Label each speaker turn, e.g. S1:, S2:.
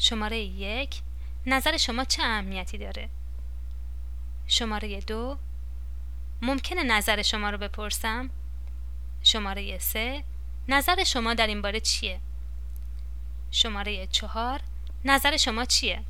S1: شماره یک نظر شما چه اهمیتی داره؟ شماره دو ممکنه نظر شما رو بپرسم؟ شماره سه نظر شما در این باره چیه؟ شماره چهار نظر شما چیه؟